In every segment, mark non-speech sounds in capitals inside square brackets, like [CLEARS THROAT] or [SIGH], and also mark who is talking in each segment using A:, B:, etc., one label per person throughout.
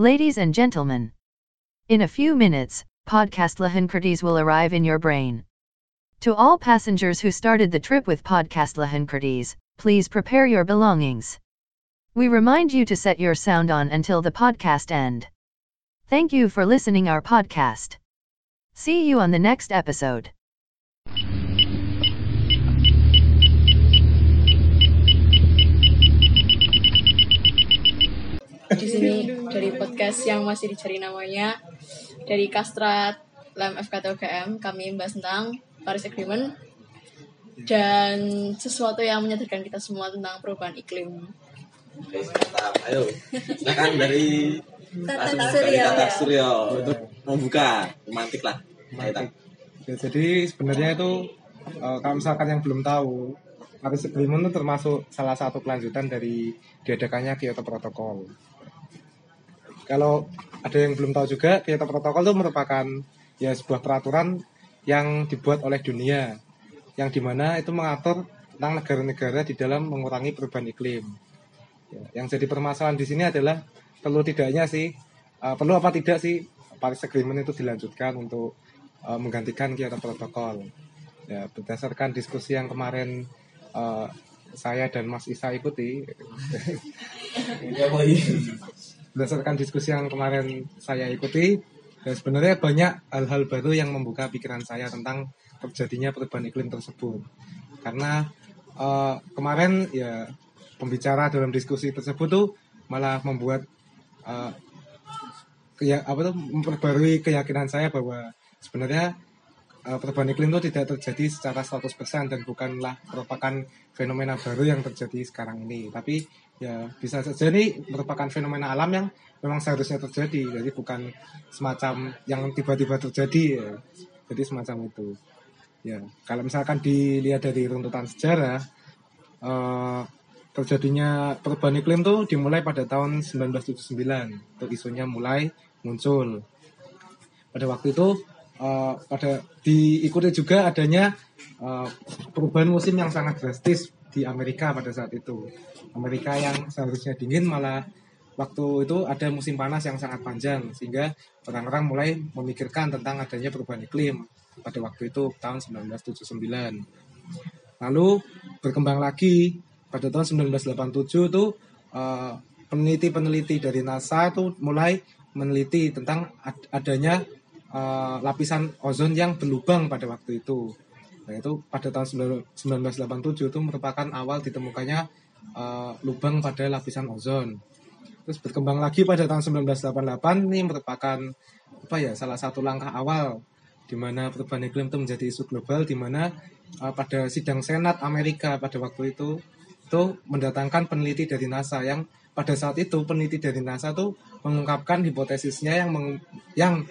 A: Ladies and gentlemen, in a few minutes, podcast Lahankertes will arrive in your brain. To all passengers who started the trip with podcast Lahankertes, please prepare your belongings. We remind you to set your sound on until the podcast end. Thank you for listening our podcast. See you on the next episode.
B: Dari podcast yang masih dicari namanya dari Kastrat Lem FKT UGM kami membahas tentang Paris Agreement dan sesuatu yang menyadarkan kita semua tentang perubahan iklim.
C: Oke, mantap. Ayo, silakan dari
B: Tata
C: langsung
B: Suryo.
C: dari Tata Suryo untuk membuka romantik lah.
D: Ya, jadi sebenarnya itu eh, kalau misalkan yang belum tahu, Paris Agreement itu termasuk salah satu kelanjutan dari diadakannya Kyoto Protocol. Kalau ada yang belum tahu juga, Kyoto Protocol itu merupakan ya sebuah peraturan yang dibuat oleh dunia, yang di mana itu mengatur tentang negara-negara di dalam mengurangi perubahan iklim. Ya, yang jadi permasalahan di sini adalah perlu tidaknya sih, eh, perlu apa tidak sih Paris Agreement itu dilanjutkan untuk eh, menggantikan Kyoto Protocol. Ya, berdasarkan diskusi yang kemarin eh, saya dan Mas Isa ikuti,
C: Ya, Boy.
D: Berdasarkan diskusi yang kemarin saya ikuti, ya sebenarnya banyak hal-hal baru yang membuka pikiran saya tentang terjadinya perubahan iklim tersebut. Karena eh, kemarin ya pembicara dalam diskusi tersebut tuh malah membuat eh, ya apa tuh memperbarui keyakinan saya bahwa sebenarnya eh, perubahan iklim itu tidak terjadi secara 100% dan bukanlah merupakan fenomena baru yang terjadi sekarang ini tapi ya bisa saja. Ini merupakan fenomena alam yang memang seharusnya terjadi. Jadi bukan semacam yang tiba-tiba terjadi ya. jadi semacam itu. Ya kalau misalkan dilihat dari runtutan sejarah eh, terjadinya perubahan iklim tuh dimulai pada tahun 1979 itu isunya mulai muncul. Pada waktu itu eh, pada diikuti juga adanya eh, perubahan musim yang sangat drastis di Amerika pada saat itu Amerika yang seharusnya dingin malah waktu itu ada musim panas yang sangat panjang sehingga orang-orang mulai memikirkan tentang adanya perubahan iklim pada waktu itu tahun 1979 lalu berkembang lagi pada tahun 1987 itu eh, peneliti-peneliti dari NASA itu mulai meneliti tentang ad- adanya eh, lapisan ozon yang berlubang pada waktu itu. Nah, itu pada tahun 1987 itu merupakan awal ditemukannya eh, lubang pada lapisan ozon. Terus berkembang lagi pada tahun 1988 ini merupakan apa ya salah satu langkah awal di mana perubahan iklim itu menjadi isu global di mana eh, pada sidang Senat Amerika pada waktu itu itu mendatangkan peneliti dari NASA yang pada saat itu peneliti dari NASA tuh mengungkapkan hipotesisnya yang meng- yang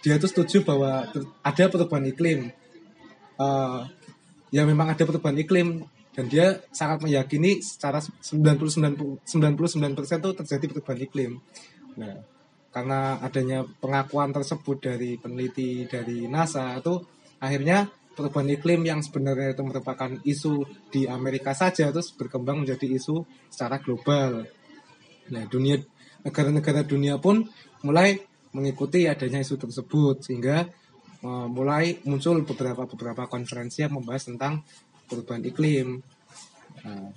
D: dia tuh setuju bahwa ada perubahan iklim Eh, ya memang ada perubahan iklim dan dia sangat meyakini secara 99 99% itu terjadi perubahan iklim. Nah, karena adanya pengakuan tersebut dari peneliti dari NASA itu akhirnya perubahan iklim yang sebenarnya itu merupakan isu di Amerika saja terus berkembang menjadi isu secara global. Nah, dunia negara-negara dunia pun mulai mengikuti adanya isu tersebut sehingga eh, mulai muncul beberapa beberapa konferensi yang membahas tentang perubahan iklim. Nah,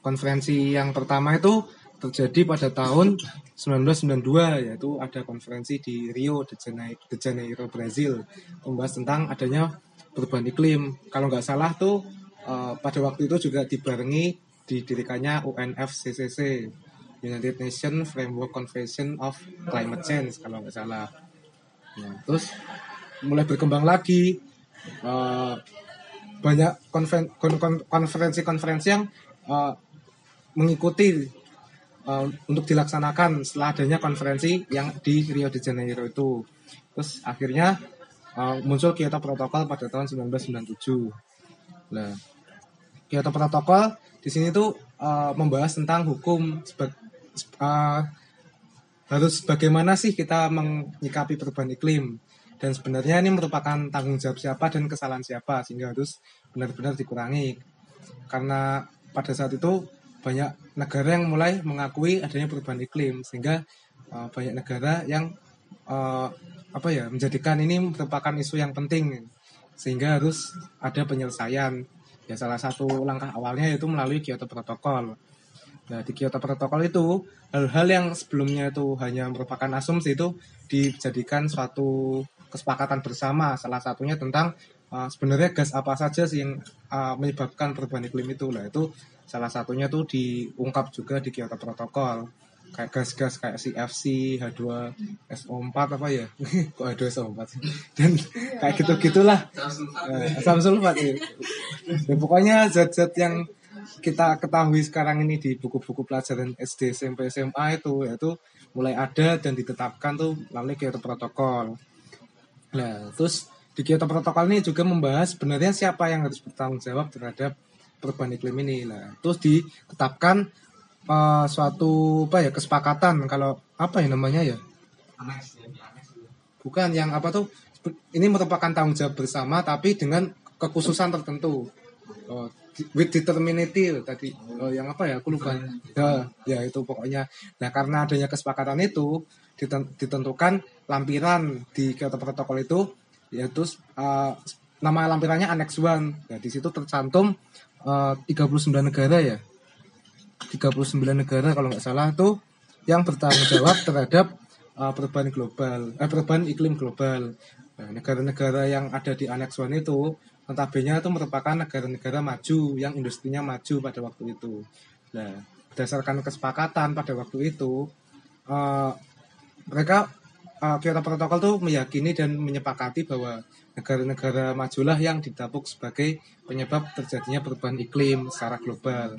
D: konferensi yang pertama itu terjadi pada tahun 1992 yaitu ada konferensi di Rio de Janeiro, de Janeiro Brazil membahas tentang adanya perubahan iklim. Kalau nggak salah tuh eh, pada waktu itu juga dibarengi didirikannya UNFCCC United Nations Framework Convention of Climate Change kalau nggak salah. Nah, terus mulai berkembang lagi eh, banyak konferensi-konferensi yang eh, mengikuti eh, untuk dilaksanakan setelah adanya konferensi yang di Rio de Janeiro itu. Terus akhirnya eh, muncul Kyoto Protocol pada tahun 1997. Nah, Kyoto Protocol di sini tuh eh, membahas tentang hukum eh, harus bagaimana sih kita menyikapi perubahan iklim dan sebenarnya ini merupakan tanggung jawab siapa dan kesalahan siapa sehingga harus benar-benar dikurangi. Karena pada saat itu banyak negara yang mulai mengakui adanya perubahan iklim sehingga uh, banyak negara yang uh, apa ya menjadikan ini merupakan isu yang penting sehingga harus ada penyelesaian. Ya salah satu langkah awalnya yaitu melalui Kyoto Protocol Nah, di Kyoto Protocol itu hal-hal yang sebelumnya itu hanya merupakan asumsi itu dijadikan suatu kesepakatan bersama. Salah satunya tentang uh, sebenarnya gas apa saja sih yang uh, menyebabkan perubahan iklim itu. Lah itu salah satunya tuh diungkap juga di Kyoto Protocol. Kayak gas-gas kayak CFC, H2SO4 apa ya? [LAUGHS] Kok H2SO4 sih? Dan kayak gitu-gitulah. Asam sulfat ya. ya. Pokoknya zat-zat yang kita ketahui sekarang ini di buku-buku pelajaran SD, SMP, SMA itu yaitu mulai ada dan ditetapkan tuh melalui Kyoto Protokol. Nah, terus di Kyoto Protokol ini juga membahas sebenarnya siapa yang harus bertanggung jawab terhadap perubahan iklim ini. Nah, terus ditetapkan uh, suatu apa ya kesepakatan kalau apa ya namanya ya? Bukan yang apa tuh? Ini merupakan tanggung jawab bersama tapi dengan kekhususan tertentu. Oh, with determinity tadi oh, yang apa ya aku lupa ya ya itu pokoknya nah karena adanya kesepakatan itu ditentukan lampiran di Kyoto Protokol itu yaitu uh, nama lampirannya Annex One. Nah di situ tercantum uh, 39 negara ya. 39 negara kalau nggak salah itu yang bertanggung jawab terhadap uh, perubahan global eh, perubahan iklim global. Nah, negara-negara yang ada di Annex One itu notabene itu merupakan negara-negara maju yang industrinya maju pada waktu itu. Nah, berdasarkan kesepakatan pada waktu itu, uh, mereka uh, Kyoto Protocol tuh meyakini dan menyepakati bahwa negara-negara majulah yang didapuk sebagai penyebab terjadinya perubahan iklim secara global.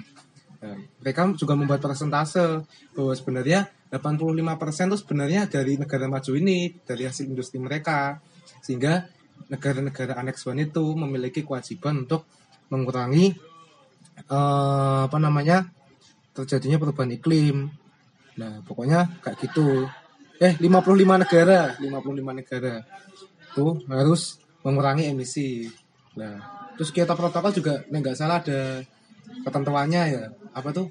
D: Nah, mereka juga membuat persentase bahwa sebenarnya 85% itu sebenarnya dari negara maju ini, dari hasil industri mereka. Sehingga negara-negara Annex One itu memiliki kewajiban untuk mengurangi uh, apa namanya terjadinya perubahan iklim. Nah, pokoknya kayak gitu. Eh, 55 negara, 55 negara tuh harus mengurangi emisi. Nah, terus Kyoto Protokol juga nggak salah ada ketentuannya ya. Apa tuh?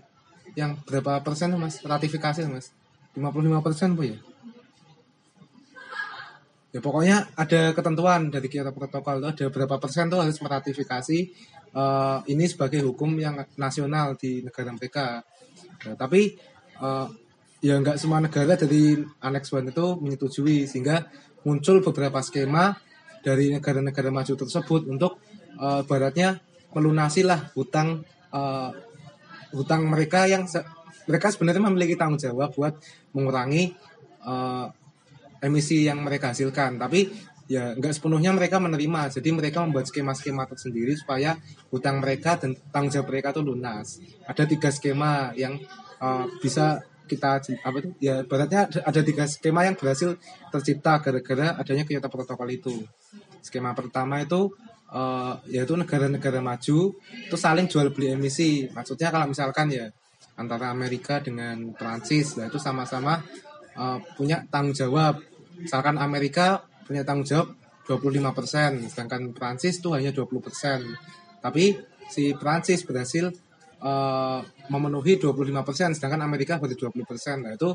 D: Yang berapa persen Mas ratifikasi Mas? 55 persen Bu ya? ya pokoknya ada ketentuan dari Kyoto Protokol itu ada berapa persen tuh harus meratifikasi uh, ini sebagai hukum yang nasional di negara mereka. Nah, tapi uh, ya nggak semua negara dari Annex One itu menyetujui sehingga muncul beberapa skema dari negara-negara maju tersebut untuk uh, baratnya melunasi lah hutang uh, hutang mereka yang se mereka sebenarnya memiliki tanggung jawab buat mengurangi uh, emisi yang mereka hasilkan. Tapi ya nggak sepenuhnya mereka menerima. Jadi mereka membuat skema-skema tersendiri supaya hutang mereka dan tanggung jawab mereka itu lunas. Ada tiga skema yang uh, bisa kita apa itu? Ya beratnya ada tiga skema yang berhasil tercipta gara-gara adanya Kyoto Protokol itu. Skema pertama itu uh, yaitu negara-negara maju itu saling jual beli emisi. Maksudnya kalau misalkan ya antara Amerika dengan Prancis nah itu sama-sama uh, punya tanggung jawab. Misalkan Amerika punya tanggung jawab 25%, sedangkan Prancis itu hanya 20%. Tapi si Prancis berhasil uh, memenuhi 25%, sedangkan Amerika baru 20%. Nah, itu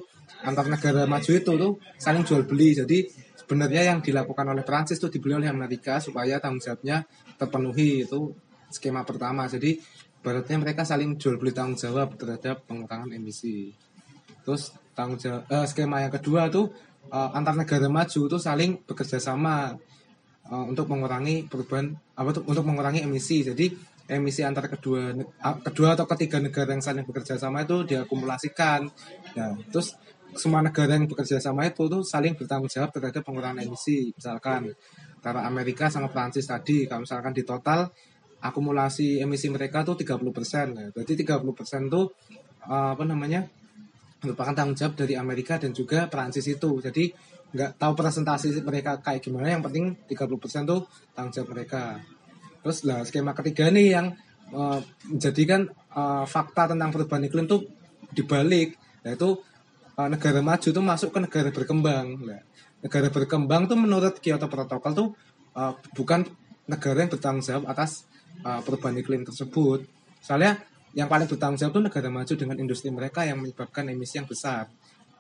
D: antar negara maju itu tuh saling jual beli. Jadi sebenarnya yang dilakukan oleh Prancis itu dibeli oleh Amerika supaya tanggung jawabnya terpenuhi itu skema pertama. Jadi baratnya mereka saling jual beli tanggung jawab terhadap pengurangan emisi. Terus tanggung jawab uh, skema yang kedua tuh uh, antar negara maju itu saling bekerja sama untuk mengurangi perubahan apa tuh untuk mengurangi emisi. Jadi emisi antara kedua kedua atau ketiga negara yang saling bekerja sama itu diakumulasikan. Nah, terus semua negara yang bekerja sama itu tuh saling bertanggung jawab terhadap pengurangan emisi. Misalkan antara Amerika sama Prancis tadi, kalau misalkan di total akumulasi emisi mereka tuh 30%. Nah, berarti 30% tuh uh, apa namanya? merupakan tanggung jawab dari Amerika dan juga Perancis itu. Jadi nggak tahu presentasi mereka kayak gimana, yang penting 30% tuh tanggung jawab mereka. Terus lah skema ketiga nih yang uh, menjadikan uh, fakta tentang perubahan iklim tuh dibalik, yaitu uh, negara maju tuh masuk ke negara berkembang. Nah, negara berkembang tuh menurut Kyoto Protocol tuh uh, bukan negara yang bertanggung jawab atas uh, perubahan iklim tersebut. Soalnya yang paling bertanggung jawab itu negara maju dengan industri mereka yang menyebabkan emisi yang besar.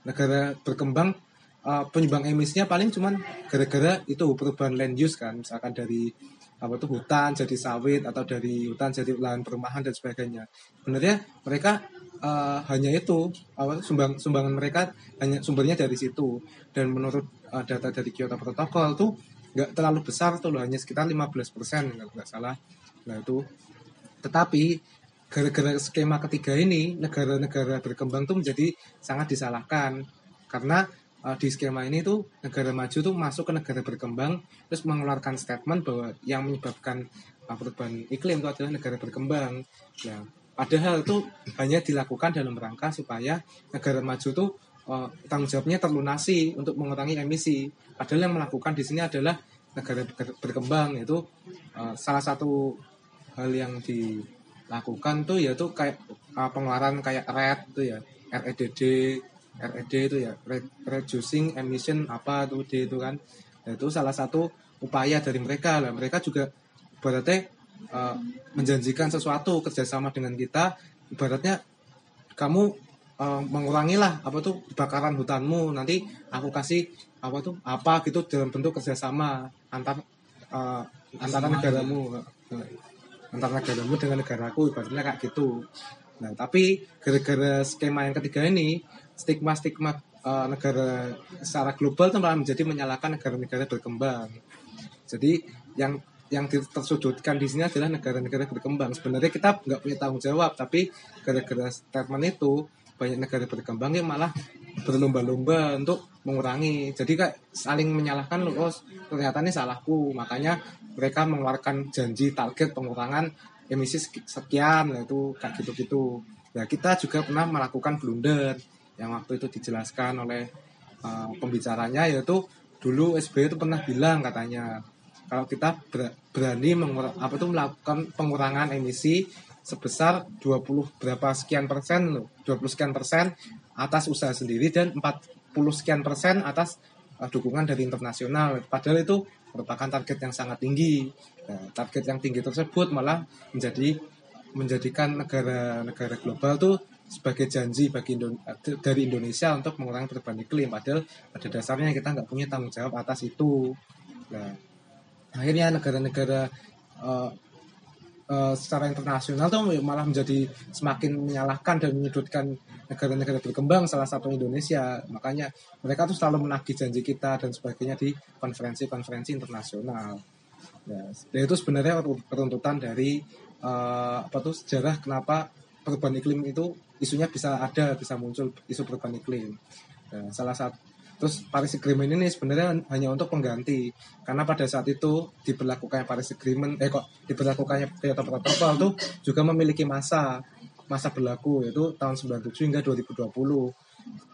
D: negara berkembang uh, penyumbang emisinya paling cuman gara-gara itu perubahan land use kan misalkan dari apa tuh hutan jadi sawit atau dari hutan jadi lahan perumahan dan sebagainya. Sebenarnya mereka uh, hanya itu apa sumbang sumbangan mereka hanya sumbernya dari situ. Dan menurut uh, data dari Kyoto Protocol tuh nggak terlalu besar tuh loh hanya sekitar 15% kalau nggak salah. Nah itu. Tetapi gara-gara skema ketiga ini negara-negara berkembang tuh menjadi sangat disalahkan. Karena uh, di skema ini tuh negara maju tuh masuk ke negara berkembang terus mengeluarkan statement bahwa yang menyebabkan uh, perubahan iklim itu adalah negara berkembang. Ya padahal itu hanya dilakukan dalam rangka supaya negara maju tuh uh, tanggung jawabnya terlunasi untuk mengurangi emisi. Padahal yang melakukan di sini adalah negara berkembang. Itu uh, salah satu hal yang di lakukan tuh ya tuh kayak pengeluaran kayak RED tuh ya REDD RED itu ya reducing emission apa tuh D itu kan. Nah, itu salah satu upaya dari mereka. Lah mereka juga ibaratnya uh, menjanjikan sesuatu kerjasama dengan kita. Ibaratnya kamu uh, mengurangilah apa tuh kebakaran hutanmu. Nanti aku kasih apa tuh apa gitu dalam bentuk kerjasama antar uh, antara negaramu. Antara negaramu dengan negaraku ibaratnya kayak gitu. Nah tapi gara-gara skema yang ketiga ini stigma-stigma uh, negara secara global itu malah menjadi menyalahkan negara-negara berkembang. Jadi yang yang tersudutkan di sini adalah negara-negara berkembang. Sebenarnya kita nggak punya tanggung jawab tapi gara-gara statement itu banyak negara berkembang yang malah berlomba-lomba untuk mengurangi. Jadi kayak saling menyalahkan loh oh, ternyata ini salahku. Makanya mereka mengeluarkan janji target pengurangan emisi sekian itu kayak gitu-gitu. Ya kita juga pernah melakukan blunder yang waktu itu dijelaskan oleh uh, pembicaranya yaitu dulu SBY itu pernah bilang katanya kalau kita berani mengur apa itu melakukan pengurangan emisi sebesar 20 berapa sekian persen loh 20 sekian persen atas usaha sendiri dan 40 sekian persen atas uh, dukungan dari internasional. Padahal itu merupakan target yang sangat tinggi. Nah, target yang tinggi tersebut malah menjadi menjadikan negara-negara global tuh sebagai janji bagi Indo dari Indonesia untuk mengurangi perubahan iklim. Padahal pada dasarnya kita nggak punya tanggung jawab atas itu. Nah akhirnya negara-negara uh, uh, secara internasional tuh malah menjadi semakin menyalahkan dan menyudutkan negara-negara berkembang salah satu Indonesia. Makanya mereka tuh selalu menagih janji kita dan sebagainya di konferensi-konferensi internasional. Dan itu sebenarnya peruntutan dari uh, apa tuh sejarah kenapa perubahan iklim itu isunya bisa ada bisa muncul isu perubahan iklim nah, salah satu Terus Paris Agreement ini sebenarnya hanya untuk pengganti karena pada saat itu diberlakukannya Paris Agreement eh kok diberlakukannya Kyoto Protocol itu juga memiliki masa masa berlaku yaitu tahun 97 hingga 2020.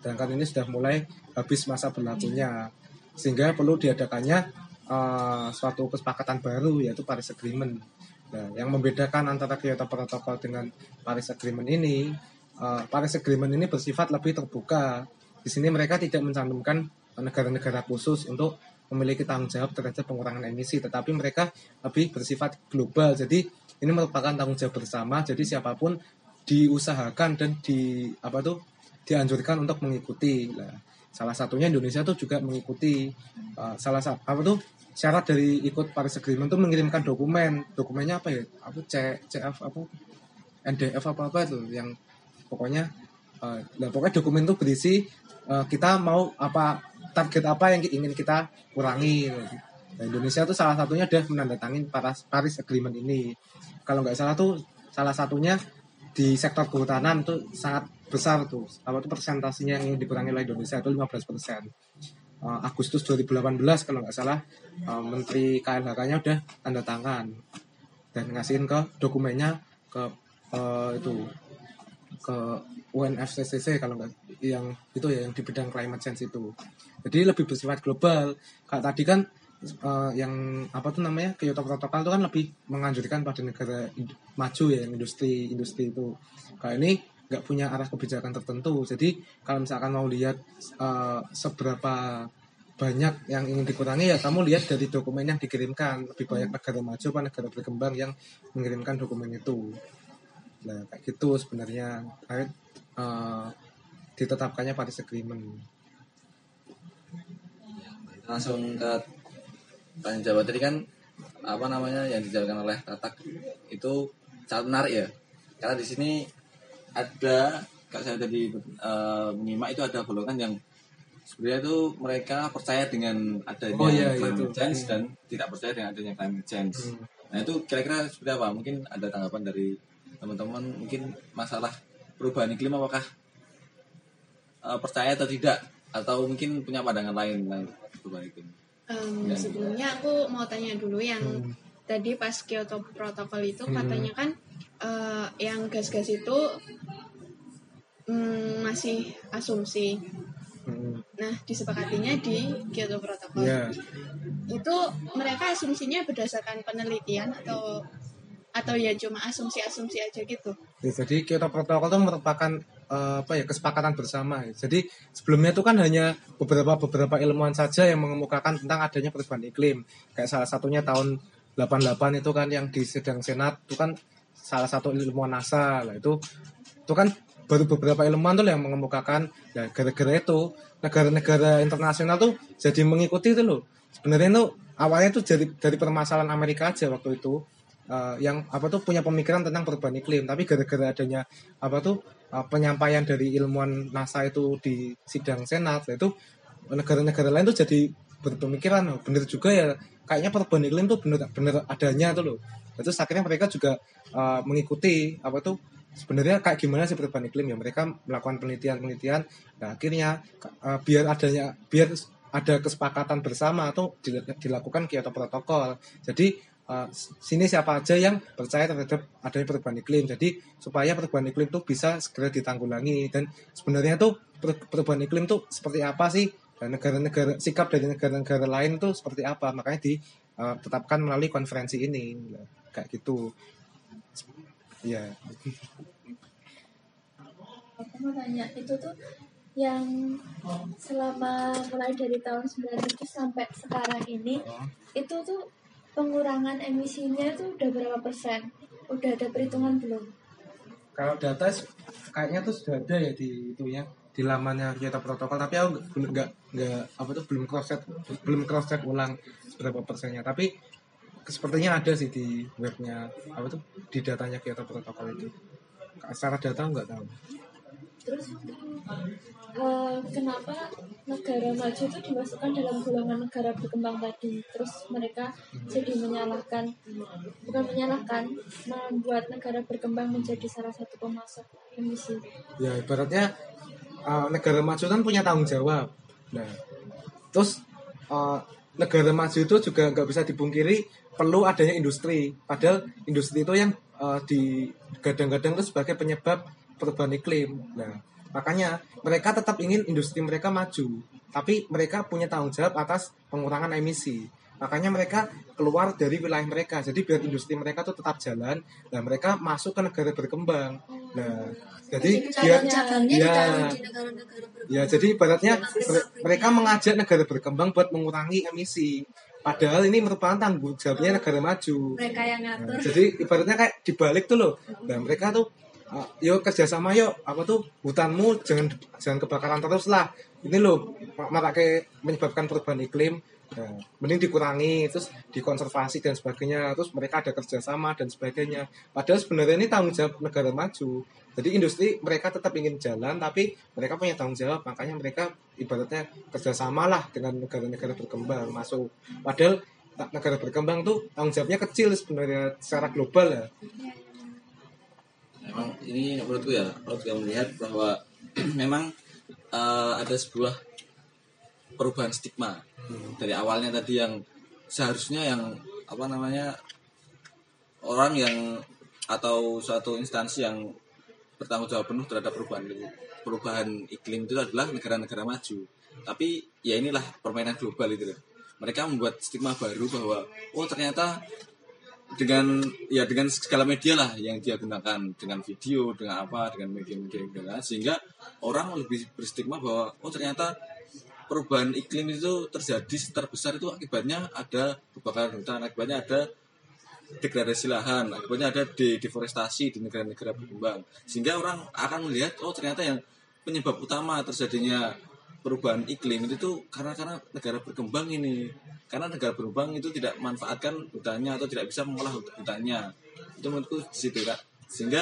D: Sedangkan ini sudah mulai habis masa berlakunya sehingga perlu diadakannya uh, suatu kesepakatan baru yaitu Paris Agreement. Nah, yang membedakan antara Kyoto Protocol dengan Paris Agreement ini, uh, Paris Agreement ini bersifat lebih terbuka di sini mereka tidak mencantumkan negara-negara khusus untuk memiliki tanggung jawab terhadap pengurangan emisi, tetapi mereka lebih bersifat global. Jadi ini merupakan tanggung jawab bersama. Jadi siapa pun diusahakan dan di apa tuh dianjurkan untuk mengikuti. Nah, salah satunya Indonesia tuh juga mengikuti uh, salah satu apa tuh syarat dari ikut Paris Agreement tuh mengirimkan dokumen. Dokumennya apa ya? Apa C, CF apa NDF apa apa itu yang pokoknya uh, pokoknya dokumen itu berisi uh, kita mau apa target apa yang ingin kita kurangi nah, Indonesia tuh salah satunya adalah menandatangani Paris, Paris Agreement ini. Kalau nggak salah tuh salah satunya di sektor kehutanan tuh sangat besar tuh. Apa tuh persentasenya yang dikurangi oleh Indonesia itu 15 persen. Uh, Agustus 2018 kalau nggak salah uh, Menteri KLHK-nya udah tanda tangan. Dan ngasihin ke dokumennya ke uh, itu ke UNFCCC kalau nggak yang itu ya yang di bidang climate change itu. Jadi lebih bersifat global. Kayak tadi kan uh, yang apa tuh namanya Kyoto Protocol itu kan lebih menganjurkan pada negara maju ya industri industri itu. Kayak ini nggak punya arah kebijakan tertentu. Jadi kalau misalkan mau lihat uh, seberapa banyak yang ingin dikurangi ya kamu lihat dari dokumen yang dikirimkan lebih banyak negara maju apa negara berkembang yang mengirimkan dokumen itu nah kayak gitu sebenarnya uh, ditetapkannya Paris Agreement.
C: langsung ke tanya jawab tadi kan apa namanya yang dijalankan oleh Tatak itu sangat menarik ya karena di sini ada kalau saya tadi eh, menyimak itu ada golongan yang sebenarnya itu mereka percaya dengan adanya
D: Oh, iya,
C: climate
D: itu.
C: change dan tidak percaya dengan adanya climate change.
D: Hmm.
C: Nah itu kira-kira seperti apa? Mungkin ada tanggapan dari teman-teman mungkin masalah perubahan iklim apakah eh, percaya atau tidak atau mungkin punya pandangan lain tentang perubahan iklim? Ya.
B: sebelumnya aku mau tanya dulu yang
D: Hmm.
B: tadi pas Kyoto Protocol itu
D: Hmm.
B: katanya kan eh, yang gas-gas itu mm, masih asumsi.
D: Hmm.
B: Nah, disepakatinya di Kyoto Protocol.
D: Ya,
B: Itu mereka asumsinya berdasarkan penelitian atau atau ya cuma asumsi-asumsi aja gitu.
D: Ya, jadi Kyoto Protocol itu merupakan eh, apa ya kesepakatan bersama. Jadi sebelumnya itu kan hanya beberapa beberapa ilmuwan saja yang mengemukakan tentang adanya perubahan iklim. Kayak salah satunya tahun 88 itu kan yang di sidang senat itu kan salah satu ilmuwan NASA lah itu itu kan baru beberapa ilmuwan tuh yang mengemukakan ya gara-gara itu negara-negara internasional tuh jadi mengikuti itu loh sebenarnya itu awalnya tuh dari dari permasalahan Amerika aja waktu itu eh, yang apa tuh punya pemikiran tentang perubahan iklim. Tapi gara-gara adanya apa tuh eh, penyampaian dari ilmuwan NASA itu di sidang senat nah itu negara-negara lain tuh jadi berpemikiran oh, bener juga ya kayaknya perubahan iklim tuh bener bener adanya tuh loh. Terus akhirnya mereka juga eh, mengikuti apa tuh sebenarnya kayak gimana sih perubahan iklim? Ya mereka melakukan penelitian-penelitian. Nah akhirnya eh, biar adanya biar ada kesepakatan bersama atau dil- dilakukan Kyoto Protocol. Jadi eh, sini siapa aja yang percaya terhadap adanya perubahan iklim. Jadi supaya perubahan iklim itu bisa segera ditanggulangi. Dan sebenarnya tuh per- perubahan iklim tuh seperti apa sih? Dan negara-negara sikap dari negara-negara lain tuh seperti apa? Makanya ditetapkan melalui konferensi ini. Kayak gitu. Ya
E: aku mau tanya itu tuh yang selama mulai dari tahun 97 sampai sekarang ini itu tuh pengurangan emisinya tuh udah berapa persen? Udah ada perhitungan belum?
D: kalau data kayaknya tuh sudah ada ya di itu ya di lamannya Kyoto Protocol tapi aku nggak- belum nggak nggak apa tuh belum cross check belum cross check ulang seberapa persennya tapi sepertinya ada sih di webnya apa tuh di datanya Kyoto Protocol itu secara data nggak tahu
E: Terus eh, kenapa negara maju itu dimasukkan dalam golongan negara berkembang tadi? Terus mereka jadi menyalahkan, bukan menyalahkan, membuat negara berkembang menjadi salah satu pemasok emisi.
D: ya ibaratnya uh, negara maju kan punya tanggung jawab nah terus uh, negara maju itu juga nggak bisa dipungkiri perlu adanya industri padahal industri itu yang uh, digadang-gadang itu sebagai penyebab perubahan iklim nah makanya mereka tetap ingin industri mereka maju tapi mereka punya tanggung jawab atas pengurangan emisi. Makanya mereka keluar dari wilayah mereka. Jadi biar industri mereka tuh tetap jalan dan mereka masuk ke negara berkembang. Nah jadi biar ya,
E: berkembang.
D: ya jadi ibaratnya mere- mereka mengajak negara berkembang buat mengurangi emisi. Padahal ini merupakan tanggung jawabnya negara maju.
E: Mereka yang
D: Nah,
E: ngatur.
D: jadi ibaratnya kayak dibalik tuh loh. Dan mereka tuh uh, yuk kerjasama yuk. Apa tuh hutanmu jangan jangan kebakaran terus lah. Ini loh kayak menyebabkan perubahan iklim. Nah, mending dikurangi terus dikonservasi dan sebagainya. Terus mereka ada kerjasama dan sebagainya. Padahal sebenarnya ini tanggung jawab negara maju. Jadi industri mereka tetap ingin jalan tapi mereka punya tanggung jawab. Makanya mereka ibaratnya kerjasama lah dengan negara-negara berkembang masuk. Padahal negara berkembang tuh tanggung jawabnya kecil sebenarnya secara global ya
C: Memang ini menurutku ya, menurutku yang melihat bahwa [CLEARS THROAT] memang eh, ada sebuah perubahan stigma dari awalnya tadi yang seharusnya yang apa namanya orang yang atau suatu instansi yang bertanggung jawab penuh terhadap perubahan perubahan iklim itu adalah negara-negara maju. Tapi ya inilah permainan global itu. Mereka membuat stigma baru bahwa oh ternyata dengan ya dengan segala media lah yang dia gunakan. Dengan video dengan apa dengan media-media dia- sehingga orang lebih berstigma bahwa oh ternyata perubahan iklim itu terjadi terbesar itu akibatnya ada kebakaran hutan akibatnya ada degradasi lahan akibatnya ada de- deforestasi di negara-negara berkembang. Sehingga orang akan melihat oh ternyata yang penyebab utama terjadinya perubahan iklim itu tuh karena karena negara berkembang ini. Karena negara berkembang itu tidak manfaatkan hutannya atau tidak bisa mengolah hut- hutannya. Itu menurutku di situ kak. Sehingga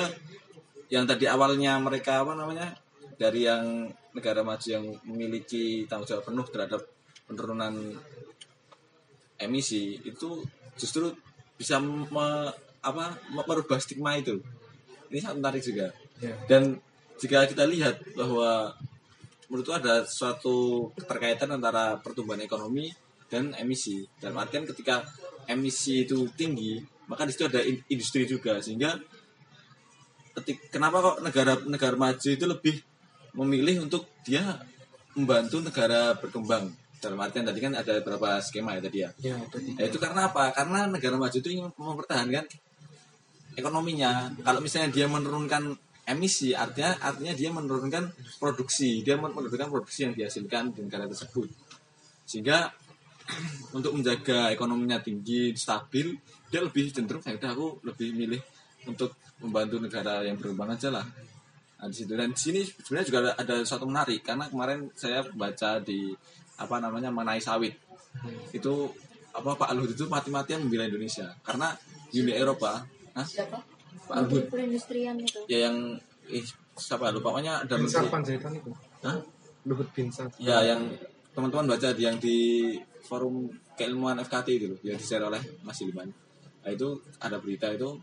C: yang tadi awalnya mereka apa namanya dari yang negara maju yang memiliki tanggung jawab penuh terhadap penurunan emisi itu justru bisa me- apa me- merubah stigma itu. Ini sangat menarik juga.
D: Ya.
C: dan jika kita lihat bahwa menurutku ada suatu keterkaitan antara pertumbuhan ekonomi dan emisi dalam artian ketika emisi itu tinggi maka di situ ada in- industri juga sehingga ketik kenapa kok negara negara maju itu lebih memilih untuk dia membantu negara berkembang dalam artian tadi kan ada beberapa skema ya tadi ya
D: Ya, tiga.
C: Ya, itu karena apa? Karena negara maju itu ingin mempertahankan ekonominya. Kalau misalnya dia menurunkan emisi, artinya artinya dia menurunkan produksi, dia menurunkan produksi yang dihasilkan di negara tersebut. Sehingga [CLEARS THROAT] untuk menjaga ekonominya tinggi, stabil, dia lebih cenderung ya udah aku lebih milih untuk membantu negara yang berkembang aja lah. Nah, di situ dan di sini sebenarnya juga ada, ada suatu menarik karena kemarin saya baca di apa namanya mengenai sawit itu apa Pak Luhut itu mati-matian membela Indonesia karena Uni Eropa Hah?
B: Siapa?
C: Pak Luhut
E: perindustrian itu
C: ya yang eh siapa lupa pokoknya ada
D: Binsar Panjaitan itu.
C: Hah?
D: Luhut Binsar.
C: ya yang teman-teman baca di yang di forum keilmuan FKT itu loh yang di-share oleh Mas Ilman nah, itu ada berita itu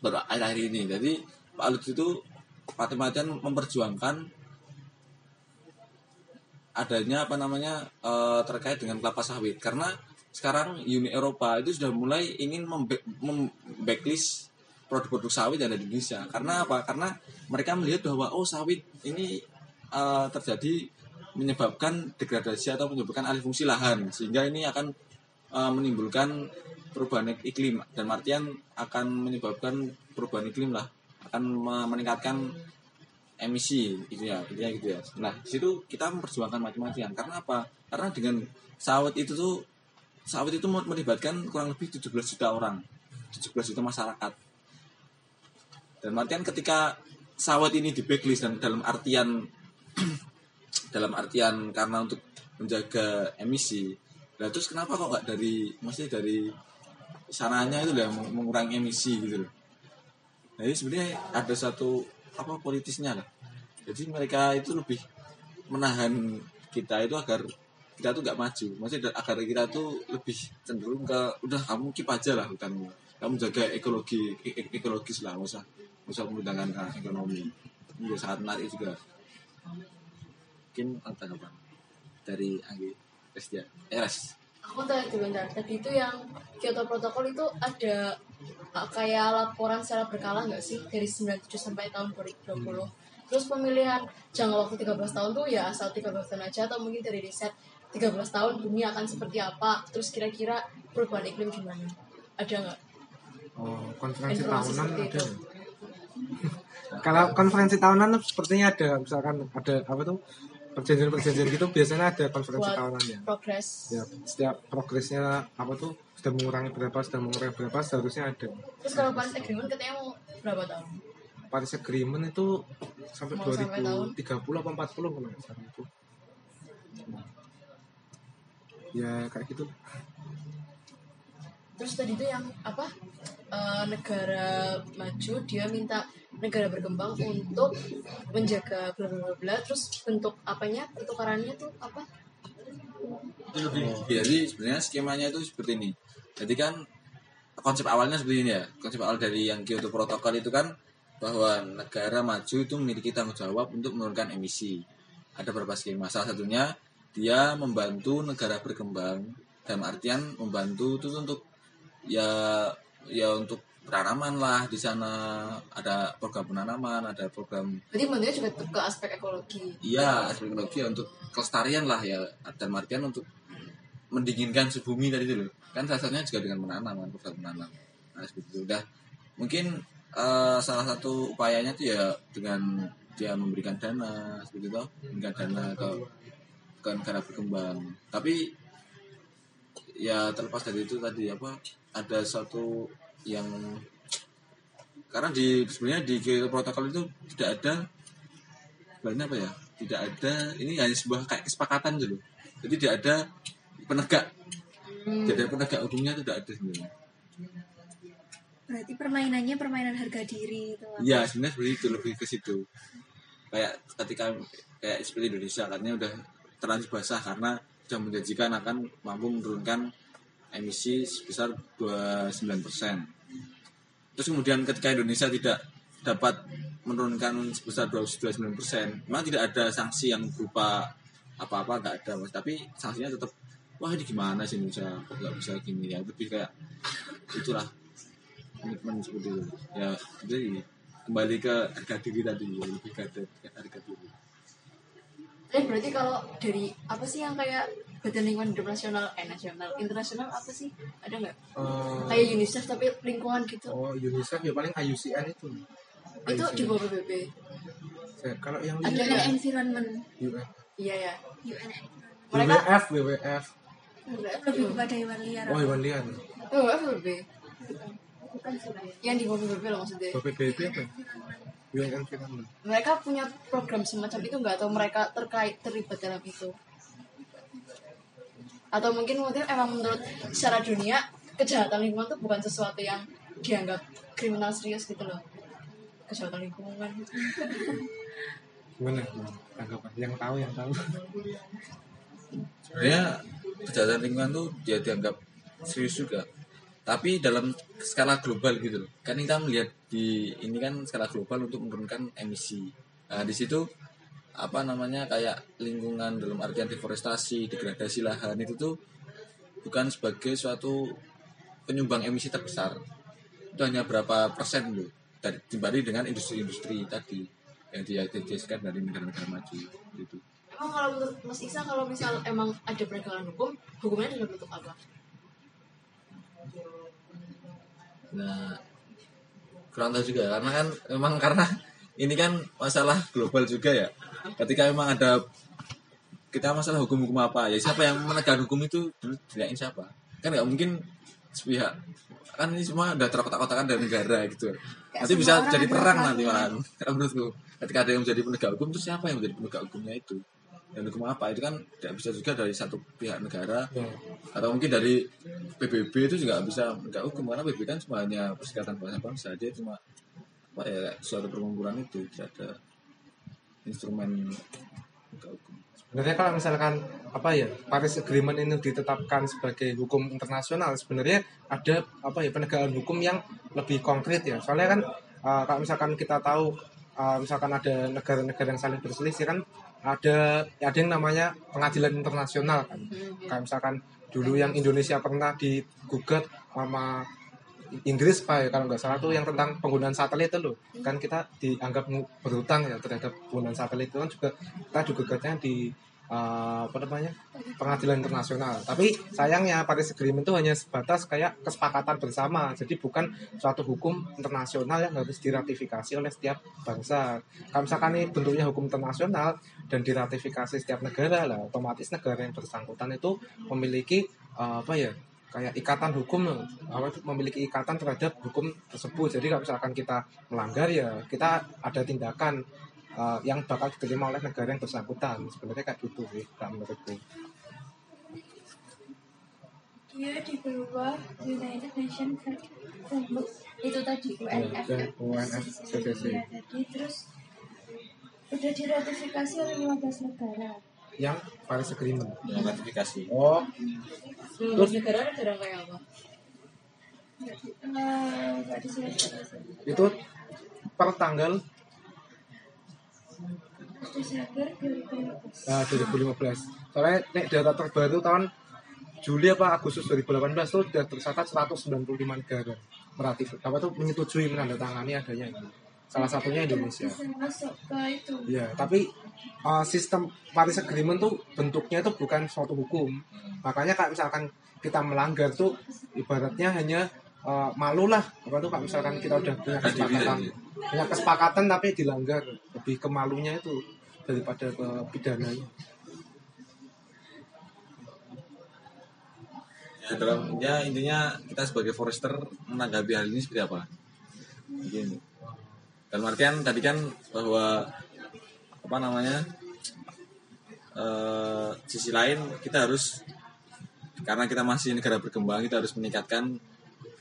C: baru akhir-akhir ini jadi Pak Luhut itu mati-matian memperjuangkan adanya apa namanya eh, terkait dengan kelapa sawit karena sekarang Uni Eropa itu sudah mulai ingin mem-backlist produk-produk sawit yang ada di Indonesia. Karena apa? Karena mereka melihat bahwa oh sawit ini eh, terjadi menyebabkan degradasi atau menyebabkan alih fungsi lahan sehingga ini akan eh, menimbulkan perubahan iklim. Dan artian akan menyebabkan perubahan iklim lah akan me- meningkatkan emisi gitu ya intinya gitu ya. Nah situ kita memperjuangkan mati-matian karena apa? Karena dengan sawit itu tuh sawit itu melibatkan kurang lebih 17 juta orang 17 juta masyarakat dan artian ketika sawit ini di backlist dan dalam artian [CLEARS THROAT] dalam artian karena untuk menjaga emisi nah terus kenapa kok nggak dari maksudnya dari sananya itu meng- mengurangi emisi gitu loh. Nah ini sebenarnya ada satu apa politisnya lah. Jadi mereka itu lebih menahan kita itu agar kita tuh nggak maju. Maksudnya agar kita tuh lebih cenderung ke udah kamu keep aja lah hutanmu kamu jaga ekologi e- e- ekologis lah usah usah menggunakan ke ekonomi ini juga sangat menarik juga mungkin ada apa dari Anggi Restia eh Res
B: Aku tanya dulu bentar. Tadi itu yang Kyoto Protocol itu ada uh, kayak laporan secara berkala nggak sih dari 97 sampai tahun 2020. Terus pemilihan jangka waktu 13 tahun tuh ya asal 13 tahun aja atau mungkin dari riset 13 tahun bumi akan seperti apa. Terus kira-kira perubahan iklim gimana? Ada nggak?
D: Oh, konferensi
B: Informasi
D: tahunan ada. [LAUGHS] Kalau konferensi tahunan sepertinya ada, misalkan ada apa tuh perjanjian-perjanjian gitu biasanya ada konferensi
B: Buat
D: tahunannya.
B: progres.
D: Ya, setiap progresnya apa tuh sudah mengurangi berapa, sudah mengurangi berapa, seharusnya ada.
B: Terus kalau Paris Agreement katanya mau berapa tahun?
D: Paris Agreement itu sampai
B: Mau sampai tahun?
D: 2030 apa 40 kalau nggak salah itu. Ya kayak gitu.
B: Terus tadi itu yang apa? eh, negara maju dia minta negara berkembang untuk menjaga bla bla bla. Terus bentuk apanya pertukarannya tuh apa?
C: lebih jadi sebenarnya skemanya itu seperti ini jadi kan konsep awalnya seperti ini ya konsep awal dari yang Kyoto Protocol itu kan bahwa negara maju itu memiliki tanggung jawab untuk menurunkan emisi ada beberapa skema salah satunya dia membantu negara berkembang dalam artian membantu itu untuk ya ya untuk penanaman lah di sana ada program penanaman ada program
B: Berarti bentuknya juga ke aspek ekologi.
C: Iya, aspek ekologi ya, untuk kelestarian lah ya. Dan artian untuk mendinginkan suhu bumi tadi loh. Kan salah satunya juga dengan menanam kan, program menanam. Nah, seperti itu. Udah, mungkin eh, salah satu upayanya tuh ya dengan dia memberikan dana seperti itu, memberikan dana ke ke negara berkembang. Tapi ya terlepas dari itu tadi apa ada satu yang karena di sebenarnya di Kyoto protokol itu tidak ada sebenarnya apa ya tidak ada ini hanya sebuah kayak kesepakatan dulu jadi tidak ada penegak
B: Hmm.
C: tidak ada penegak hukumnya itu tidak ada sebenarnya
F: Berarti permainannya permainan harga diri itu.
C: Iya sebenarnya seperti itu lebih ke situ kayak ketika kayak seperti Indonesia katanya udah terlanjur basah karena sudah menjanjikan akan mampu menurunkan emisi sebesar 29 persen. Terus kemudian ketika Indonesia tidak dapat menurunkan sebesar 29 persen memang tidak ada sanksi yang berupa apa-apa nggak ada mas. Tapi sanksinya tetap wah ini gimana sih Indonesia? Kok nggak bisa gini? Ya lebih kayak itulah komitmen seperti itu. Ya jadi kembali ke harga diri tadi ya, lebih ke harga, diri.
B: Eh berarti kalau dari apa sih yang kayak badan lingkungan hidup nasional, eh nasional, internasional apa sih? Ada nggak?
D: Eh,
B: Kayak UNICEF tapi lingkungan gitu.
D: oh UNICEF ya paling IUCN itu
B: itu
D: IUCN.
B: di bawah PBB.
D: Saya- kalau yang
B: Ada nggak?
F: Environment.
D: UN,
B: Iya ya.
F: UN
B: Mereka
D: WWF WWF
F: lebih kepada hewan liar.
D: oh hewan liar
B: WWF PBB.
F: Bukan sih. Pak.
B: Yang di bawah PBB loh maksudnya.
D: BPBB apa UN Environment
B: Mereka punya program semacam itu nggak atau mereka terkait terlibat dalam itu? Atau mungkin mungkin emang menurut secara dunia kejahatan lingkungan itu bukan sesuatu yang dianggap kriminal serius gitu loh. Kejahatan lingkungan. [LAUGHS]
D: gimana? Tanggapan? Yang tahu yang tahu.
C: Sebenarnya kejahatan lingkungan tuh dia dianggap serius juga. Tapi dalam skala global gitu loh. Kan kita melihat di ini kan skala global untuk menurunkan emisi. Nah di situ apa namanya kayak lingkungan dalam artian deforestasi degradasi lahan itu tuh bukan sebagai suatu penyumbang emisi terbesar itu hanya berapa persen loh dari dibanding dengan industri-industri tadi yang diidentifikasikan dari negara-negara maju gitu
B: Emang kalau menurut Mas Iksan kalau misal emang ada penegakan hukum, hukumnya dalam bentuk apa?
C: Nah, kurang tahu juga karena kan memang karena ini kan masalah global juga ya. Ketika memang ada kita masalah hukum-hukum apa? Ya siapa yang menegakkan hukum itu dulu dilihatin siapa? Kan nggak mungkin sepihak. Kan ini semua udah terkotak-kotakan dari negara gitu. Nanti
F: semua
C: bisa jadi perang nanti malah [LAUGHS] Karena menurutku ketika ada yang menjadi penegak hukum itu siapa yang menjadi penegak hukumnya itu? Dan hukum apa? Itu kan tidak bisa juga dari satu pihak negara.
D: Ya.
C: atau mungkin dari PBB itu juga bisa menegak hukum karena PBB kan cuma hanya perserikatan bangsa-bangsa. Dia cuma apa ya suatu perkumpulan itu tidak ada instrumen hukum.
D: Sebenarnya kalau misalkan apa ya Paris Agreement ini ditetapkan sebagai hukum internasional sebenarnya ada apa ya penegakan hukum yang lebih konkret ya. Soalnya kan uh, kalau misalkan kita tahu uh, misalkan ada negara-negara yang saling berselisih kan ada ada yang namanya pengadilan internasional kan. Kayak misalkan dulu yang Indonesia pernah digugat sama Inggris pak ya kalau nggak salah tuh yang tentang penggunaan satelit itu loh. Kan kita dianggap berhutang ya terhadap penggunaan satelit itu kan juga kita juga gugatnya di uh, apa namanya pengadilan internasional. Tapi sayangnya Paris Agreement itu hanya sebatas kayak kesepakatan bersama. Jadi bukan suatu hukum internasional yang harus diratifikasi oleh setiap bangsa. Kalau misalkan ini bentuknya hukum internasional dan diratifikasi setiap negara lah otomatis negara yang bersangkutan itu memiliki uh, apa ya kayak ikatan hukum apa memiliki ikatan terhadap hukum tersebut. Jadi kalau misalkan kita melanggar ya kita ada tindakan uh, yang bakal diterima oleh negara yang bersangkutan. Sebenarnya kayak gitu sih kalau menurutku.
E: Dia di bawah United Nations itu tadi UNF
D: dan UNFCCC.
E: ya tadi. Terus udah diratifikasi oleh 15 negara
D: yang Paris Agreement.
C: Dengan ratifikasi.
D: Oh.
B: Terus? Negara negara kayak apa?
D: Itu per tanggal?
E: Desember 2015
D: uh, 2015 soalnya nek data terbaru tahun Juli apa Agustus 2018 itu sudah tercatat 195 negara. Meratif apa tuh menyetujui menandatangani adanya ini. Salah satunya Indonesia
E: bisa masuk ke itu
D: Ya, tapi uh, sistem Paris Agreement tuh bentuknya itu bukan suatu hukum. Makanya kalau misalkan kita melanggar tuh ibaratnya hanya uh, malu lah. Apa tuh kalau misalkan kita udah punya kesepakatan,
C: tadi.
D: punya kesepakatan tapi dilanggar, lebih ke malunya itu daripada ke pidananya.
C: ya dalam ya intinya kita sebagai forester menanggapi hal ini seperti apa mungkin dalam artian tadi kan bahwa apa namanya eh sisi lain kita harus karena kita masih negara berkembang kita harus meningkatkan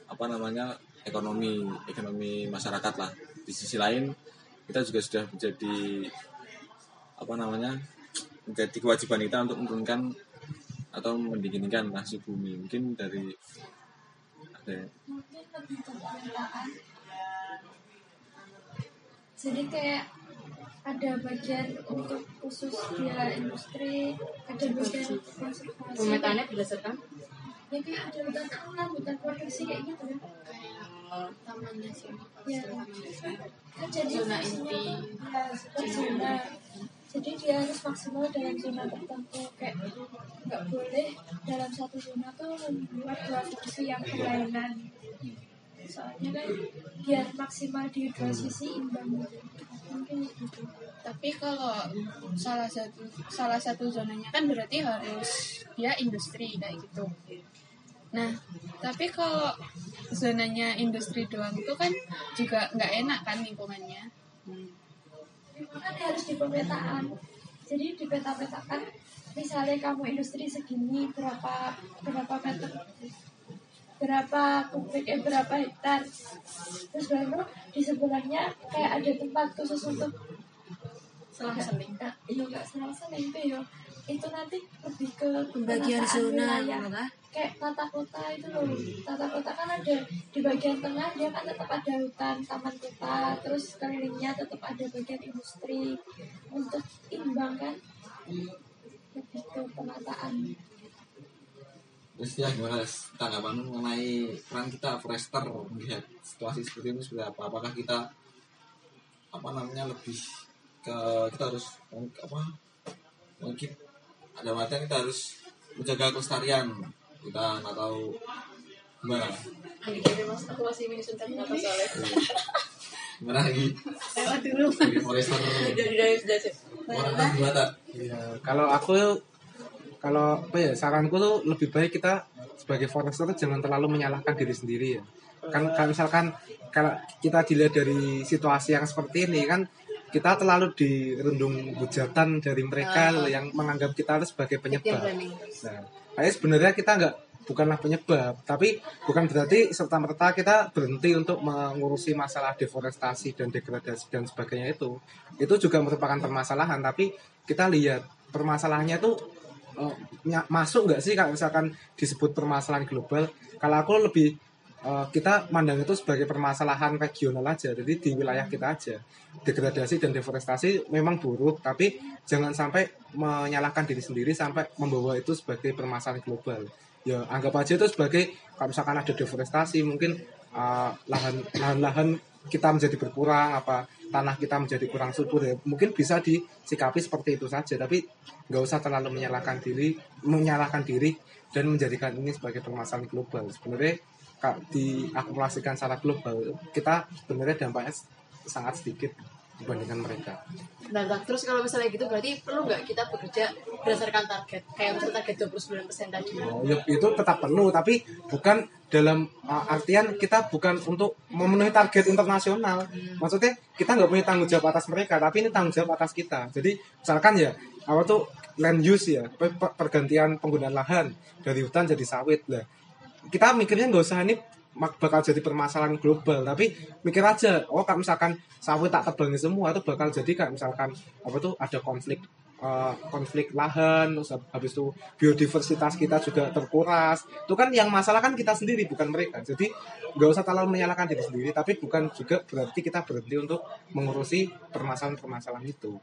C: apa namanya ekonomi ekonomi masyarakat lah. Di sisi lain kita juga sudah menjadi apa namanya menjadi kewajiban kita untuk menurunkan atau mendinginkan nasi bumi. Mungkin dari ada
E: jadi kayak ada bagian untuk khusus dia industri ada bagian konservasi.
B: Pemetaannya berdasarkan?
E: Ya kayak ada hutan alam hutan produksi kayak gitu. Kan
B: eh,
F: sih.
E: Ya kan jadi
F: Zona inti.
E: ya zona. Jadi dia harus maksimal dalam zona tertentu kayak nggak boleh dalam satu zona tuh membuat dua fungsi yang berlainan soalnya kan biar maksimal di dua sisi imbang. Mungkin gitu.
F: Tapi kalau salah satu salah satu zonanya kan berarti harus dia industri kayak gitu. Nah tapi kalau zonanya industri doang itu kan juga nggak enak kan lingkungannya.
E: Itu kan harus di pemetaan jadi di peta-petakan misalnya kamu industri segini berapa berapa meter berapa kubik eh berapa hektar. Terus baru di sebelahnya kayak ada tempat khusus untuk
F: selang seling
E: Nah, iya nggak salah seling itu ya itu nanti lebih ke
F: pembagian zona
E: wilayah.
F: gitu kan
E: kayak tata kota itu loh. Tata kota kan ada di bagian tengah dia kan tetap ada hutan taman kota terus kelilingnya tetap ada bagian industri. Untuk imbang kan lebih ke penataan
C: Terus ya gimana tanggapan mengenai peran kita forester melihat situasi seperti ini seperti apa? Apakah kita apa namanya lebih ke kita harus apa mungkin ada materi kita harus menjaga kelestarian kita atau gimana?
B: Ini kayaknya mas, aku masih soalnya.
C: Gimana lagi?
B: Lewat dulu.
C: Jadi forester
B: Dari dari sudah sih.
C: kan gimana?
D: Ya, kalau aku kalau apa ya saranku tuh lebih baik kita sebagai forester tuh jangan terlalu menyalahkan diri sendiri ya. Kan kalau misalkan kalau kita dilihat dari situasi yang seperti ini kan kita terlalu dirundung hujatan dari mereka
B: Ah.
D: yang menganggap kita itu sebagai penyebab. Nah, kayak sebenarnya kita nggak bukanlah penyebab, tapi bukan berarti serta merta kita berhenti untuk mengurusi masalah deforestasi dan degradasi dan sebagainya itu. Itu juga merupakan permasalahan, tapi kita lihat permasalahannya itu nya- masuk nggak sih kalau misalkan disebut permasalahan global? Kalau aku lebih eh, kita mandang itu sebagai permasalahan regional aja, jadi di wilayah kita aja. Degradasi dan deforestasi memang buruk, tapi jangan sampai menyalahkan diri sendiri sampai membawa itu sebagai permasalahan global. Ya anggap aja itu sebagai kalau misalkan ada deforestasi mungkin eh, lahan lahan-lahan kita menjadi berkurang apa tanah kita menjadi kurang subur ya mungkin bisa disikapi seperti itu saja tapi nggak usah terlalu menyalahkan diri menyalahkan diri dan menjadikan ini sebagai permasalahan global sebenarnya diakumulasikan secara global kita sebenarnya dampaknya sangat sedikit dibandingkan mereka
B: Nah, nah, terus kalau misalnya gitu berarti perlu nggak kita bekerja berdasarkan target? Kayak misalnya target 29% tadi.
D: Oh, ya, itu tetap perlu tapi bukan dalam uh, artian kita bukan untuk memenuhi target internasional. Maksudnya kita nggak punya tanggung jawab atas mereka tapi ini tanggung jawab atas kita. Jadi misalkan ya apa tuh land use ya pe- pe- pergantian penggunaan lahan dari hutan jadi sawit. Lah kita mikirnya nggak usah ini bakal jadi permasalahan global tapi mikir aja oh kalau misalkan sawit tak tebangi semua itu bakal jadi kayak misalkan apa tuh ada konflik eh, konflik lahan terus hab- habis itu biodiversitas kita juga terkuras itu kan yang masalah kan kita sendiri bukan mereka jadi nggak usah terlalu menyalahkan diri sendiri tapi bukan juga berarti kita berhenti untuk mengurusi permasalahan-permasalahan itu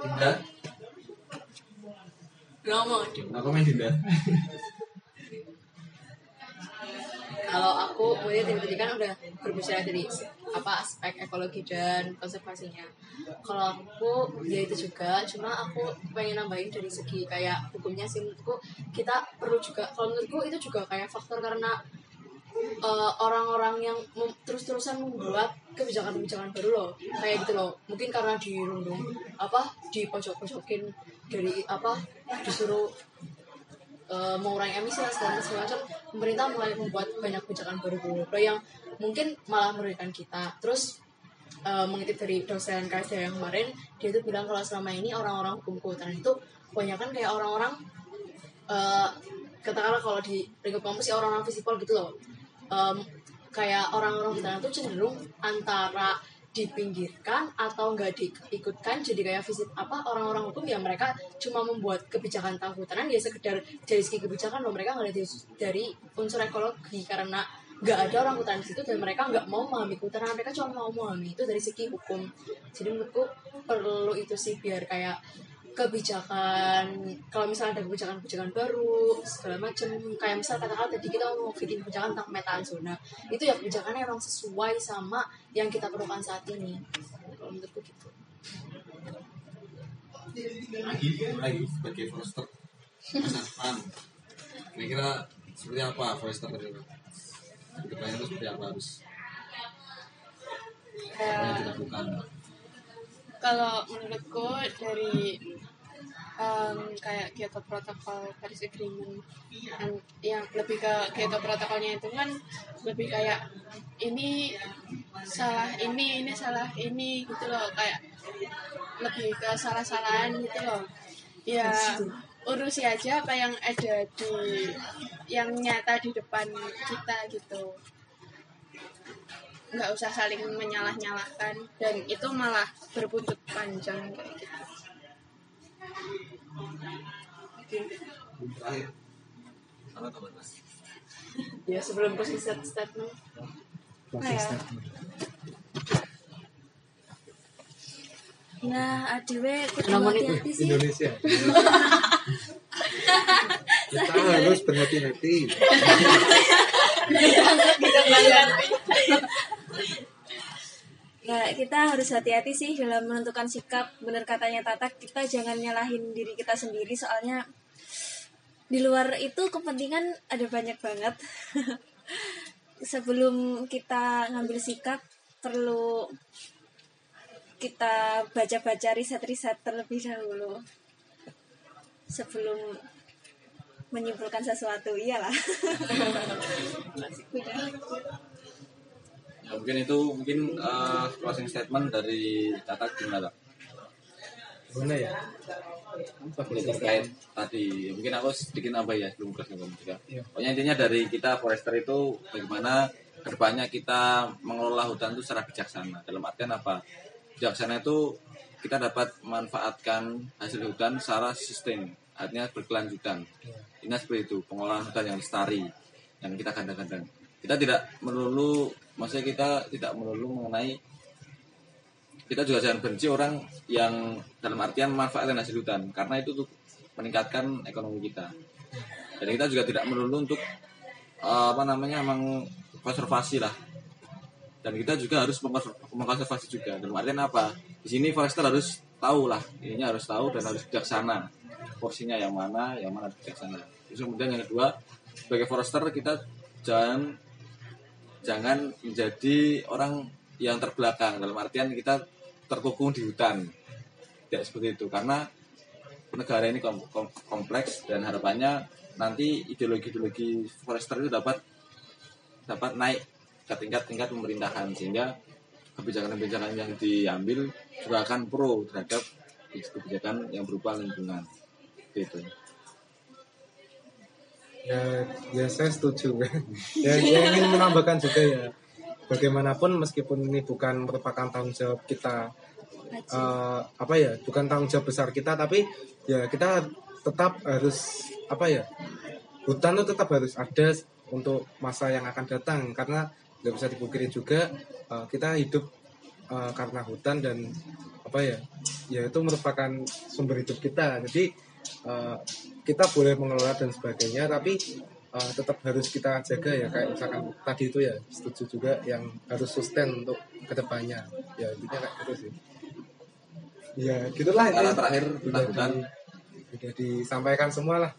C: Dinda,
B: mau.
C: aku main Dinda. [LAUGHS]
B: Kalau aku kemudian tadi kan udah berbicara dari apa aspek ekologi dan konservasinya. Kalau aku ya itu juga, cuma aku pengen nambahin dari segi kayak hukumnya sih menurutku kita perlu juga. Kalau menurutku itu juga kayak faktor karena eh, orang-orang yang mem- terus-terusan membuat kebijakan-kebijakan baru loh kayak gitu loh mungkin karena dirundung apa dipojok-pojokin dari apa disuruh eh, mengurangi emisi dan segala macam pemerintah mulai membuat banyak kebijakan baru baru. Yang mungkin malah merugikan kita. Terus eh, mengutip dari dosen KSD yang kemarin dia tuh bilang kalau selama ini orang-orang hukum kehutanan itu kebanyakan kayak orang-orang eh, katakanlah kalau di lingkup kampus ya orang-orang visipol gitu loh. Em, kayak orang-orang kehutanan tuh cenderung antara dipinggirkan atau nggak diikutkan jadi kayak visip apa orang-orang hukum ya mereka cuma membuat kebijakan tentang ya sekedar dari segi kebijakan loh mereka nggak dari, dari unsur ekologi karena nggak ada orang hutan di situ dan mereka nggak mau memahami kehutanan mereka cuma mau memahami itu dari segi hukum. Jadi menurutku perlu itu sih biar kayak kebijakan kalau misalnya ada kebijakan-kebijakan baru segala macam kayak misal katakan tadi kita mau bikin kebijakan tentang pemetaan zona. Itu ya kebijakannya emang sesuai sama yang kita perlukan saat ini. Kalau menurutku gitu.
C: Lagi lagi sebagai forester. Masa depan kira-kira seperti apa forester itu ke depannya itu seperti apa harus apa yang dilakukan
F: kalau menurutku dari em, kayak Kyoto Protocol Paris Agreement yang, yang lebih ke Kyoto Protocolnya itu kan lebih kayak ini salah ini ini salah ini gitu loh kayak lebih ke salah-salahan gitu loh. Ya urusi aja apa yang ada di yang nyata di depan kita gitu nggak usah saling menyalah-nyalahkan. Dan itu malah berbuntut panjang kayak gitu.
C: terakhir. Apa kabar mas.
B: Ya sebelum closing stat- statement.
D: Closing
F: ya.
D: statement.
E: Nah, adewe kudu hati-hati sih.
D: Indonesia. [LAUGHS] Kita harus berhati-hati [LAUGHS]
E: Ya, kita harus hati-hati sih dalam menentukan sikap. Bener katanya Tata, kita jangan nyalahin diri kita sendiri soalnya di luar itu kepentingan ada banyak banget. [LAUGHS] Sebelum kita ngambil sikap perlu kita baca-baca riset-riset terlebih dahulu sebelum menyimpulkan sesuatu iyalah [LAUGHS]
C: ya mungkin itu mungkin eh, closing statement dari Tata gimana
D: gimana ya?
C: Terkait tadi mungkin aku sedikit apa ya belum statement juga.
D: Iya.
C: pokoknya intinya dari kita forester itu bagaimana ke depannya kita mengelola hutan itu secara bijaksana. Dalam artian apa? Bijaksana itu kita dapat memanfaatkan hasil hutan secara sistem artinya berkelanjutan. Ini seperti itu pengelolaan hutan yang lestari yang kita kadang-kadang kita tidak melulu maksudnya kita tidak melulu mengenai kita juga jangan benci orang yang dalam artian memanfaatkan hasil hutan karena itu tuh meningkatkan ekonomi kita. Dan kita juga tidak melulu untuk eh, apa namanya mengkonservasi lah. Dan kita juga harus mengkonser- mengkonservasi juga. Dalam artian apa? Di sini forester harus tahu lah. Ininya harus tahu dan harus bijaksana. Porsinya yang mana yang mana bijaksana. Terus kemudian yang kedua sebagai forester kita jangan jangan menjadi orang yang terbelakang. Dalam artian kita terkukung di hutan. Tidak seperti itu. Karena negara ini kom- kom- kompleks dan harapannya nanti ideologi-ideologi forester itu dapat dapat naik ke tingkat-tingkat pemerintahan. Sehingga kebijakan-kebijakan yang diambil juga akan pro terhadap kebijakan yang berupa lingkungan. Gitu
D: ya ya saya setuju. [LAUGHS] Ya, ya ingin menambahkan juga ya bagaimanapun meskipun ini bukan merupakan tanggung jawab kita eh, apa ya bukan tanggung jawab besar kita tapi ya kita tetap harus apa ya hutan itu tetap harus ada untuk masa yang akan datang. Karena nggak bisa dipungkiri juga eh, kita hidup eh, karena hutan dan apa ya ya itu merupakan sumber hidup kita. Jadi eh, kita boleh mengelola dan sebagainya tapi eh, tetap harus kita jaga ya kayak misalkan tadi itu ya setuju juga yang harus sustain untuk ke depannya. Ya intinya kayak gitu sih. Ya gitulah ini.
C: terakhir
D: Udah
C: tentang hutan
D: di- udah disampaikan semua lah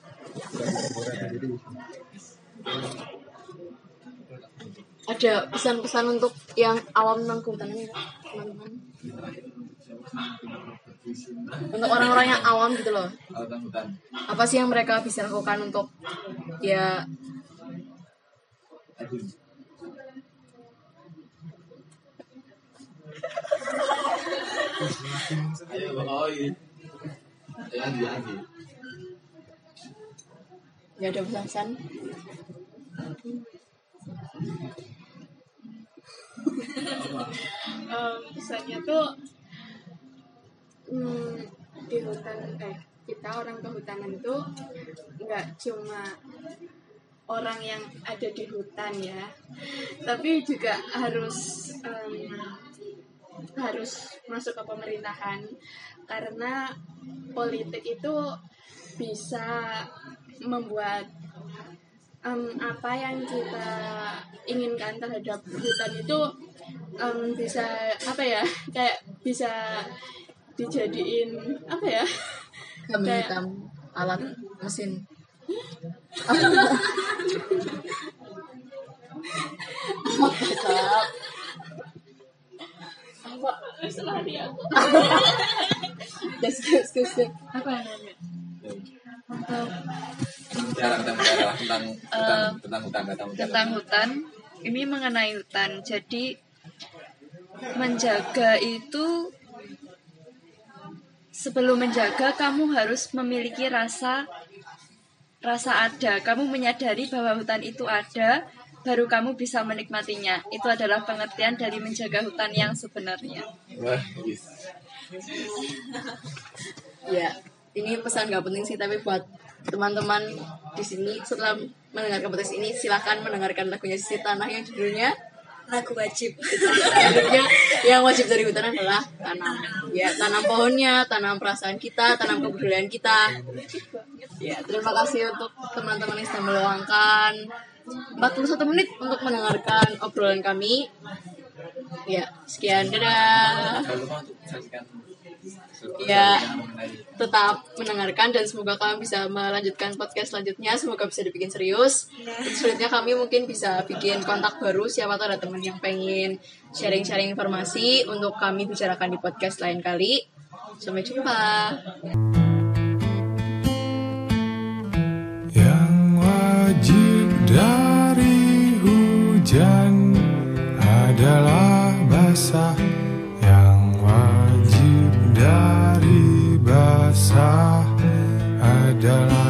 B: ada pesan-pesan untuk yang awam tentang kehutanan ya teman-teman untuk orang-orang yang awam gitu loh
C: hutan
B: apa sih yang mereka bisa lakukan untuk ya
C: lanjut lagi.
B: Nggak ada pesan-pesan.
F: Em, pesannya tuh hmm, di hutan eh kita orang kehutanan itu nggak cuma orang yang ada di hutan ya tapi juga harus em, harus masuk ke pemerintahan. Karena politik itu bisa membuat em, apa yang kita inginkan terhadap hutan itu em, bisa apa ya kayak bisa dijadiin apa ya [LAUGHS]
B: Kami
F: Kayak-
B: hitam alat mesin. Apa?
F: Dia aku
B: gas, gas, gas.
F: apa namanya
C: kita bicara tentang tentang tentang hutan tentang hutan.
G: tentang hutan ini mengenai hutan jadi menjaga itu sebelum menjaga kamu harus memiliki rasa rasa ada. Kamu menyadari bahwa hutan itu ada baru kamu bisa menikmatinya. Itu adalah pengertian dari menjaga hutan yang sebenarnya.
C: Wah, yes. [LAUGHS]
B: Ya, ini pesan gak penting sih, tapi buat teman-teman di sini setelah mendengarkan podcast ini silahkan mendengarkan lagunya Sisi Tanah yang judulnya
E: lagu wajib
B: Judulnya yang wajib dari hutan adalah tanam. Ya, tanam pohonnya, tanam perasaan kita, tanam kebudayaan kita. Ya, terima kasih untuk teman-teman yang sudah meluangkan 41 menit untuk mendengarkan obrolan kami. Ya, sekian. Dadah.
C: Jangan lupa untuk saksikan
B: Ya.
C: mengenai
B: tetap mendengarkan dan semoga kalian bisa melanjutkan podcast selanjutnya. Semoga bisa dibikin serius. Dan selanjutnya kami mungkin bisa bikin kontak baru. Siapa tahu ada teman yang pengen sharing-sharing informasi untuk kami bicarakan di podcast lain kali. Sampai jumpa.
H: Yang wajib dari hujan adalah basah basah adalah